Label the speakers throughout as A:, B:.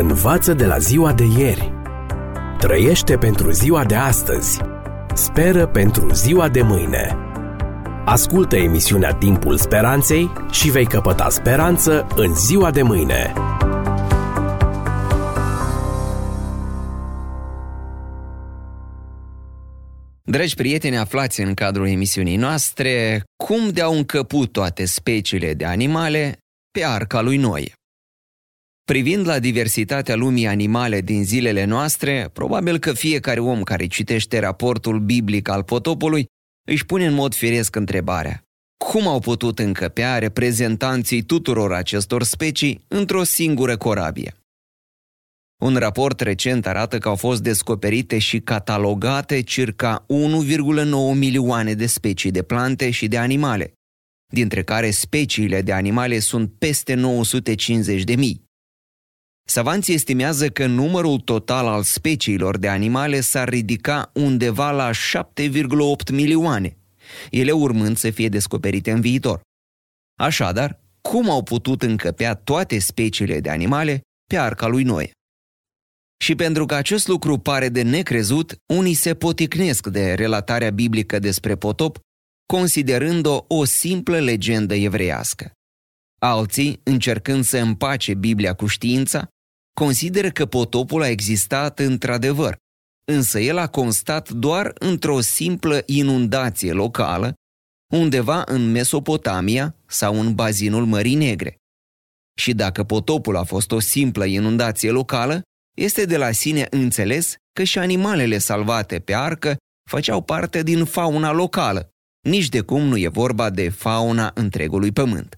A: Învață de la ziua de ieri. Trăiește pentru ziua de astăzi. Speră pentru ziua de mâine. Ascultă emisiunea Timpul Speranței și vei căpăta speranță în ziua de mâine.
B: Dragi prieteni, aflați în cadrul emisiunii noastre cum de-au încăput toate speciile de animale pe arca lui Noe. Privind la diversitatea lumii animale din zilele noastre, probabil că fiecare om care citește raportul biblic al potopului își pune în mod firesc întrebarea. Cum au putut încăpea reprezentanții tuturor acestor specii într-o singură corabie? Un raport recent arată că au fost descoperite și catalogate circa 1,9 milioane de specii de plante și de animale, dintre care speciile de animale sunt peste 950 de mii. Savanții estimează că numărul total al speciilor de animale s-ar ridica undeva la 7,8 milioane, ele urmând să fie descoperite în viitor. Așadar, cum au putut încăpea toate speciile de animale pe arca lui Noe? Și pentru că acest lucru pare de necrezut, unii se poticnesc de relatarea biblică despre potop, considerând-o o simplă legendă evreiască. Alții, încercând să împace Biblia cu știința, consideră că potopul a existat într-adevăr, însă el a constat doar într-o simplă inundație locală, undeva în Mesopotamia sau în bazinul Mării Negre. Și dacă potopul a fost o simplă inundație locală, este de la sine înțeles că și animalele salvate pe arcă făceau parte din fauna locală, nici de cum nu e vorba de fauna întregului pământ.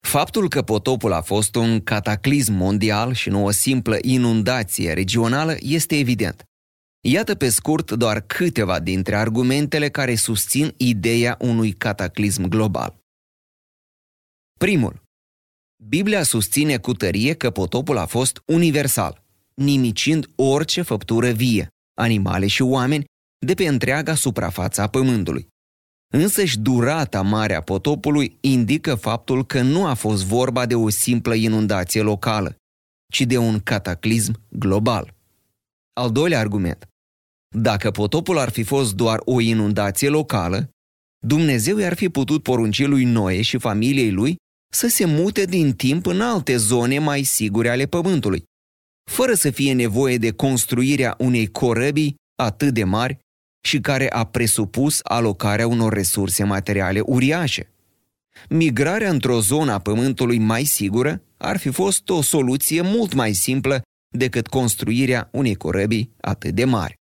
B: Faptul că potopul a fost un cataclism mondial și nu o simplă inundație regională este evident. Iată pe scurt doar câteva dintre argumentele care susțin ideea unui cataclism global. Primul. Biblia susține cu tărie că potopul a fost universal, nimicind orice făptură vie, animale și oameni, de pe întreaga suprafață a pământului. Însăși durata mare a potopului indică faptul că nu a fost vorba de o simplă inundație locală, ci de un cataclism global. Al doilea argument. Dacă potopul ar fi fost doar o inundație locală, Dumnezeu i-ar fi putut porunci lui Noe și familiei lui să se mute din timp în alte zone mai sigure ale pământului, fără să fie nevoie de construirea unei corăbii atât de mari și care a presupus alocarea unor resurse materiale uriașe. Migrarea într-o zonă a pământului mai sigură ar fi fost o soluție mult mai simplă decât construirea unei corăbii atât de mari.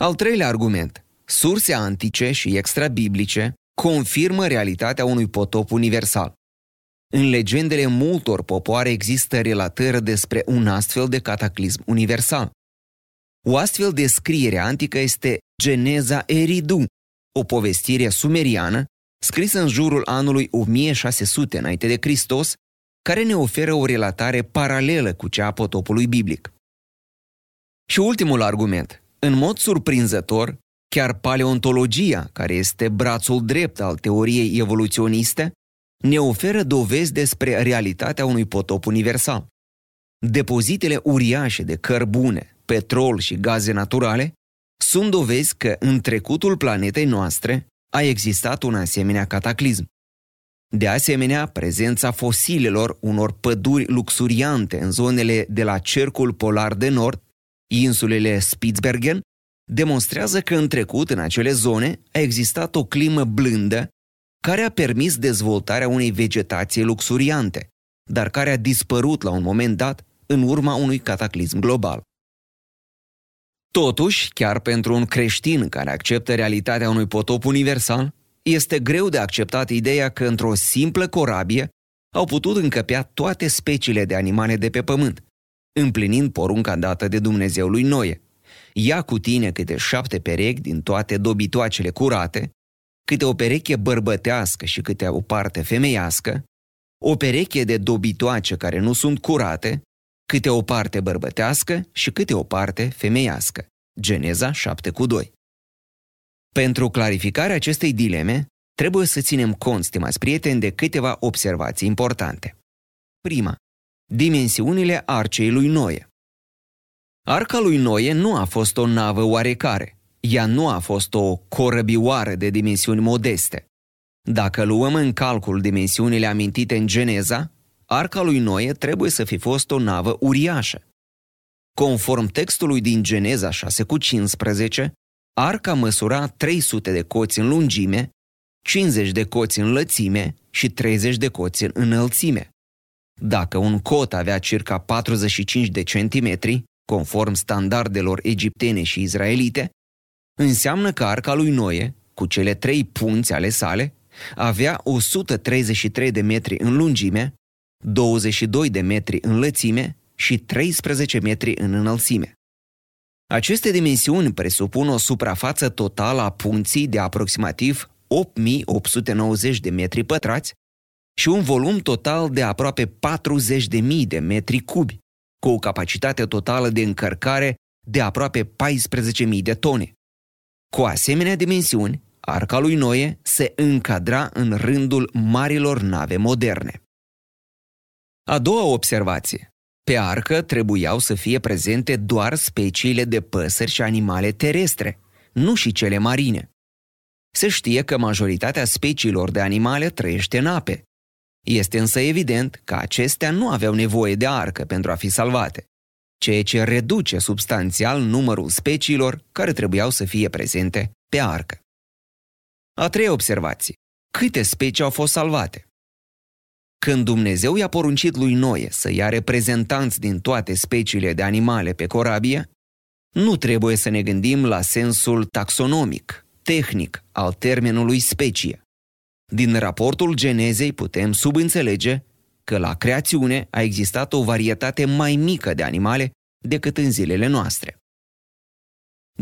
B: Al treilea argument. Surse antice și extrabiblice confirmă realitatea unui potop universal. În legendele multor popoare există relatări despre un astfel de cataclism universal. O astfel de scriere antică este Geneza Eridu, o povestire sumeriană scrisă în jurul anului 1600 înainte de Hristos, care ne oferă o relatare paralelă cu cea a potopului biblic. Și ultimul argument. În mod surprinzător, chiar paleontologia, care este brațul drept al teoriei evoluționiste, ne oferă dovezi despre realitatea unui potop universal. Depozitele uriașe de cărbune, petrol și gaze naturale, sunt dovezi că în trecutul planetei noastre a existat un asemenea cataclism. De asemenea, prezența fosilelor unor păduri luxuriante în zonele de la Cercul Polar de Nord, insulele Spitsbergen, demonstrează că în trecut, în acele zone, a existat o climă blândă care a permis dezvoltarea unei vegetații luxuriante, dar care a dispărut la un moment dat în urma unui cataclism global. Totuși, chiar pentru un creștin care acceptă realitatea unui potop universal, este greu de acceptat ideea că într-o simplă corabie au putut încăpea toate speciile de animale de pe pământ, împlinind porunca dată de Dumnezeu lui Noe. Ia cu tine câte șapte perechi din toate dobitoacele curate, câte o pereche bărbătească și câte o parte femeiască, o pereche de dobitoace care nu sunt curate câte o parte bărbătească și câte o parte femeiască. Geneza 7 cu 2. Pentru clarificarea acestei dileme, trebuie să ținem cont, stimați prieteni, de câteva observații importante. Prima, Dimensiunile arcei lui Noe Arca lui Noe nu a fost o navă oarecare. Ea nu a fost o corăbioară de dimensiuni modeste. Dacă luăm în calcul dimensiunile amintite în Geneza, arca lui Noe trebuie să fi fost o navă uriașă. Conform textului din Geneza 6 cu 15, arca măsura 300 de coți în lungime, 50 de coți în lățime și 30 de coți în înălțime. Dacă un cot avea circa 45 de centimetri, conform standardelor egiptene și izraelite, înseamnă că arca lui Noe, cu cele trei punți ale sale, avea 133 de metri în lungime, 22 de metri în lățime și 13 metri în înălțime. Aceste dimensiuni presupun o suprafață totală a punții de aproximativ 8890 de metri pătrați și un volum total de aproape 40.000 de metri cubi, cu o capacitate totală de încărcare de aproape 14.000 de tone. Cu asemenea dimensiuni, arca lui Noe se încadra în rândul marilor nave moderne. A doua observație. Pe arcă trebuiau să fie prezente doar speciile de păsări și animale terestre, nu și cele marine. Se știe că majoritatea speciilor de animale trăiește în ape. Este însă evident că acestea nu aveau nevoie de arcă pentru a fi salvate, ceea ce reduce substanțial numărul speciilor care trebuiau să fie prezente pe arcă. A treia observație. Câte specii au fost salvate? Când Dumnezeu i-a poruncit lui Noe să ia reprezentanți din toate speciile de animale pe corabie, nu trebuie să ne gândim la sensul taxonomic, tehnic al termenului specie. Din raportul Genezei putem subînțelege că la creațiune a existat o varietate mai mică de animale decât în zilele noastre.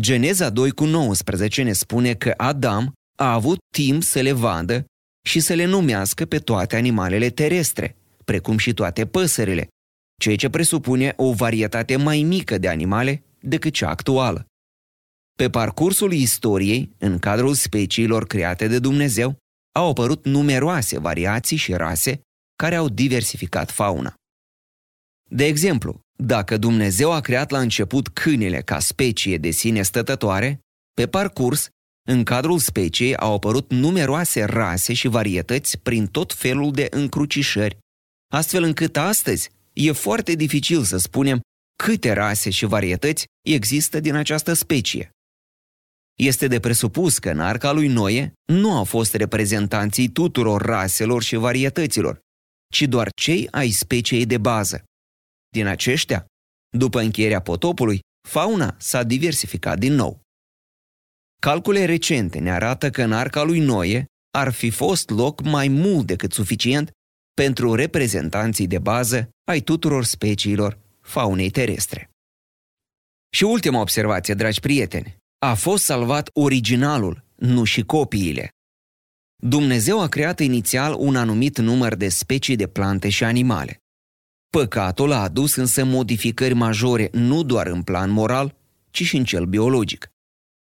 B: Geneza 2 cu 19 ne spune că Adam a avut timp să le vadă și să le numească pe toate animalele terestre, precum și toate păsările, ceea ce presupune o varietate mai mică de animale decât cea actuală. Pe parcursul istoriei, în cadrul speciilor create de Dumnezeu, au apărut numeroase variații și rase care au diversificat fauna. De exemplu, dacă Dumnezeu a creat la început câinele ca specie de sine stătătoare, pe parcurs în cadrul speciei au apărut numeroase rase și varietăți prin tot felul de încrucișări, astfel încât astăzi e foarte dificil să spunem câte rase și varietăți există din această specie. Este de presupus că în arca lui Noe nu au fost reprezentanții tuturor raselor și varietăților, ci doar cei ai speciei de bază. Din aceștia, după încheierea potopului, fauna s-a diversificat din nou. Calcule recente ne arată că în arca lui Noe ar fi fost loc mai mult decât suficient pentru reprezentanții de bază ai tuturor speciilor faunei terestre. Și ultima observație, dragi prieteni, a fost salvat originalul, nu și copiile. Dumnezeu a creat inițial un anumit număr de specii de plante și animale. Păcatul a adus însă modificări majore nu doar în plan moral, ci și în cel biologic.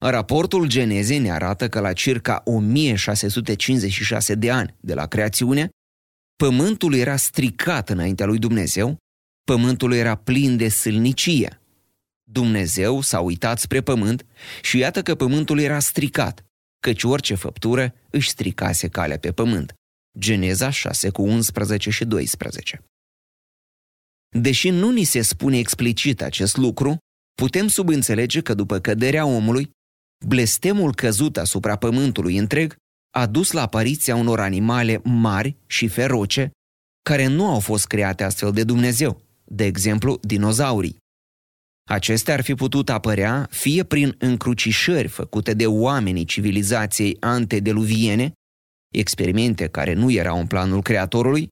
B: Raportul Genezei ne arată că la circa 1656 de ani de la creațiune, pământul era stricat înaintea lui Dumnezeu, pământul era plin de sâlnicie. Dumnezeu s-a uitat spre pământ și iată că pământul era stricat, căci orice făptură își stricase calea pe pământ. Geneza 6 cu 11 și 12. Deși nu ni se spune explicit acest lucru, putem subînțelege că după căderea omului, blestemul căzut asupra pământului întreg a dus la apariția unor animale mari și feroce care nu au fost create astfel de Dumnezeu, de exemplu dinozaurii. Acestea ar fi putut apărea fie prin încrucișări făcute de oamenii civilizației antedeluviene, experimente care nu erau în planul Creatorului,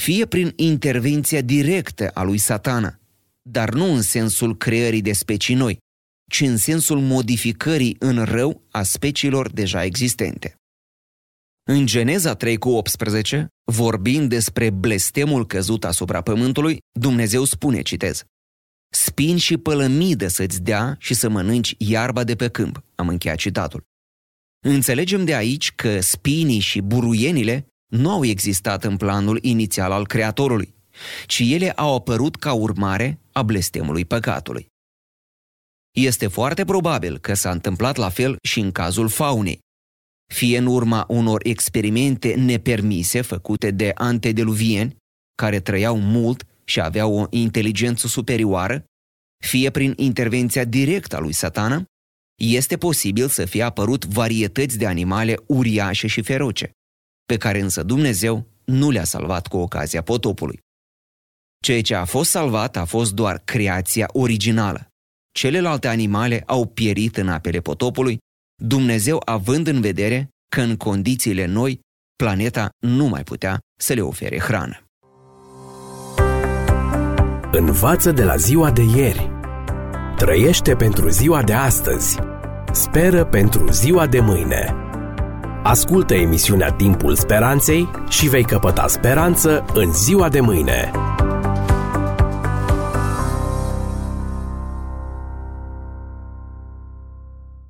B: fie prin intervenția directă a lui satana, dar nu în sensul creării de specii noi, ci în sensul modificării în rău a speciilor deja existente. În Geneza 3 cu 18, vorbind despre blestemul căzut asupra pământului, Dumnezeu spune, citez, Spin și pălămidă să-ți dea și să mănânci iarba de pe câmp. Am încheiat citatul. Înțelegem de aici că spinii și buruienile nu au existat în planul inițial al Creatorului, ci ele au apărut ca urmare a blestemului păcatului. Este foarte probabil că s-a întâmplat la fel și în cazul faunei, fie în urma unor experimente nepermise făcute de antediluvieni, care trăiau mult și aveau o inteligență superioară, fie prin intervenția directă a lui satana, este posibil să fie apărut varietăți de animale uriașe și feroce, pe care însă Dumnezeu nu le-a salvat cu ocazia potopului. Ceea ce a fost salvat a fost doar creația originală. Celelalte animale au pierit în apele potopului, Dumnezeu având în vedere că în condițiile noi planeta nu mai putea să le ofere hrană.
A: Învață de la ziua de ieri. Trăiește pentru ziua de astăzi. Speră pentru ziua de mâine. Ascultă emisiunea Timpul Speranței și vei căpăta speranță în ziua de mâine.